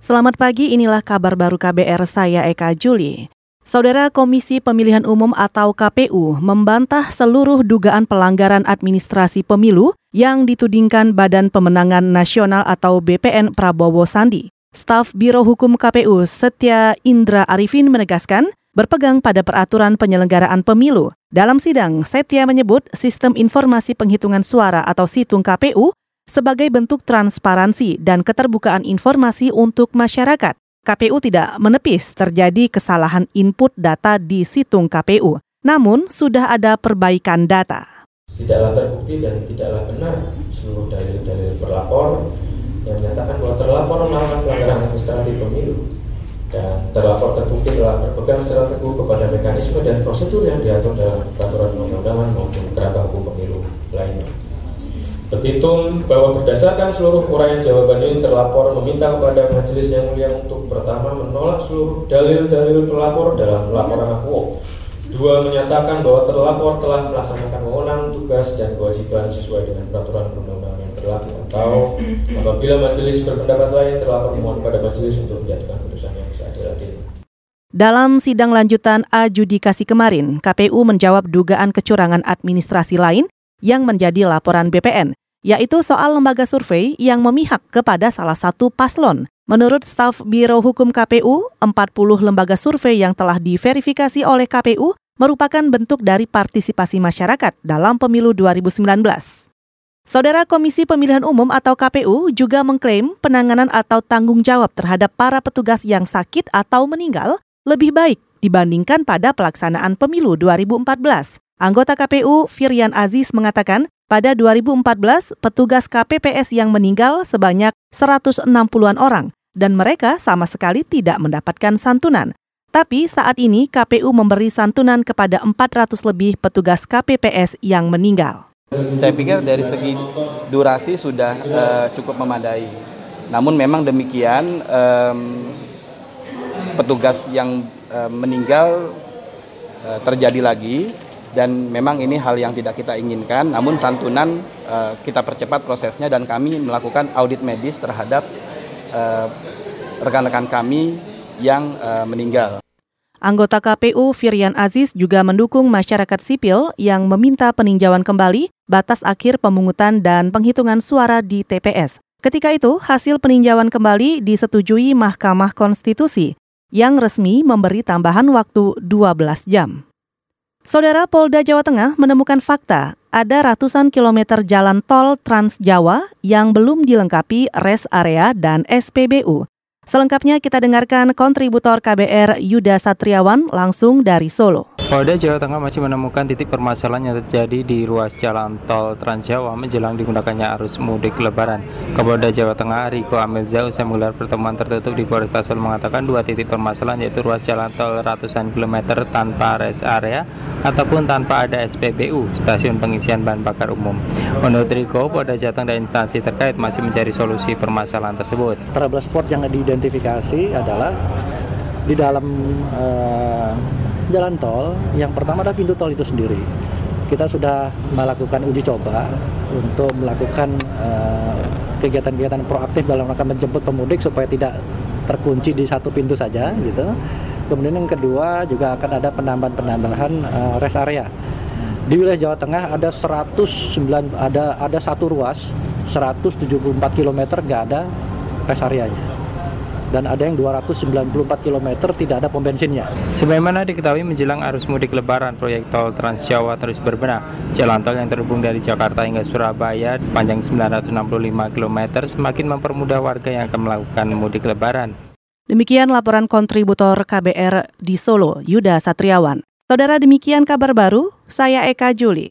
Selamat pagi, inilah kabar baru KBR saya Eka Juli. Saudara Komisi Pemilihan Umum atau KPU membantah seluruh dugaan pelanggaran administrasi pemilu yang ditudingkan Badan Pemenangan Nasional atau BPN Prabowo Sandi. Staf Biro Hukum KPU Setia Indra Arifin menegaskan berpegang pada peraturan penyelenggaraan pemilu. Dalam sidang, Setia menyebut sistem informasi penghitungan suara atau situng KPU sebagai bentuk transparansi dan keterbukaan informasi untuk masyarakat. KPU tidak menepis terjadi kesalahan input data di situng KPU, namun sudah ada perbaikan data. Tidaklah terbukti dan tidaklah benar seluruh dalil-dalil berlapor yang menyatakan bahwa terlapor melakukan pelanggaran administratif pemilu dan terlapor terbukti telah berpegang secara teguh kepada mekanisme dan prosedur yang diatur dalam peraturan undang-undangan maupun kerangka hukum pemilu lainnya. Petitum bahwa berdasarkan seluruh uraian jawaban ini terlapor meminta kepada majelis yang mulia untuk pertama menolak seluruh dalil-dalil pelapor dalam laporan akuo. Dua menyatakan bahwa terlapor telah melaksanakan wewenang tugas dan kewajiban sesuai dengan peraturan perundang-undangan yang berlaku atau apabila majelis berpendapat lain terlapor memohon pada majelis untuk menjatuhkan putusan yang seadil-adil. Dalam sidang lanjutan adjudikasi kemarin, KPU menjawab dugaan kecurangan administrasi lain yang menjadi laporan BPN yaitu soal lembaga survei yang memihak kepada salah satu paslon. Menurut staf Biro Hukum KPU, 40 lembaga survei yang telah diverifikasi oleh KPU merupakan bentuk dari partisipasi masyarakat dalam pemilu 2019. Saudara Komisi Pemilihan Umum atau KPU juga mengklaim penanganan atau tanggung jawab terhadap para petugas yang sakit atau meninggal lebih baik dibandingkan pada pelaksanaan pemilu 2014. Anggota KPU Firian Aziz mengatakan pada 2014, petugas KPPS yang meninggal sebanyak 160-an orang dan mereka sama sekali tidak mendapatkan santunan. Tapi saat ini KPU memberi santunan kepada 400 lebih petugas KPPS yang meninggal. Saya pikir dari segi durasi sudah uh, cukup memadai. Namun memang demikian um, petugas yang uh, meninggal uh, terjadi lagi dan memang ini hal yang tidak kita inginkan namun santunan uh, kita percepat prosesnya dan kami melakukan audit medis terhadap eh, rekan-rekan kami yang uh, meninggal. Anggota KPU Firian Aziz juga mendukung masyarakat sipil yang meminta peninjauan kembali batas akhir pemungutan dan penghitungan suara di TPS. Ketika itu, hasil peninjauan kembali disetujui Mahkamah Konstitusi yang resmi memberi tambahan waktu 12 jam. Saudara Polda Jawa Tengah menemukan fakta ada ratusan kilometer jalan tol Trans Jawa yang belum dilengkapi rest area dan SPBU. Selengkapnya kita dengarkan kontributor KBR Yuda Satriawan langsung dari Solo. Polda Jawa Tengah masih menemukan titik permasalahan yang terjadi di ruas jalan tol Trans Jawa menjelang digunakannya arus mudik lebaran. Kapolda Jawa Tengah Riko Amilza usai menggelar pertemuan tertutup di Polresta Solo mengatakan dua titik permasalahan yaitu ruas jalan tol ratusan kilometer tanpa rest area ataupun tanpa ada SPBU, stasiun pengisian bahan bakar umum. Menurut Riko, Polda Jawa Tengah dan instansi terkait masih mencari solusi permasalahan tersebut. Trouble spot yang diidentifikasi adalah di dalam uh, jalan tol, yang pertama adalah pintu tol itu sendiri. Kita sudah melakukan uji coba untuk melakukan eh, kegiatan-kegiatan proaktif dalam rangka menjemput pemudik supaya tidak terkunci di satu pintu saja gitu. Kemudian yang kedua juga akan ada penambahan-penambahan uh, rest area. Di wilayah Jawa Tengah ada 109 ada ada satu ruas 174 km nggak ada rest areanya dan ada yang 294 km tidak ada pom bensinnya. Sebagaimana diketahui menjelang arus mudik lebaran, proyek tol Trans Jawa terus berbenah. Jalan tol yang terhubung dari Jakarta hingga Surabaya sepanjang 965 km semakin mempermudah warga yang akan melakukan mudik lebaran. Demikian laporan kontributor KBR di Solo, Yuda Satriawan. Saudara demikian kabar baru, saya Eka Juli.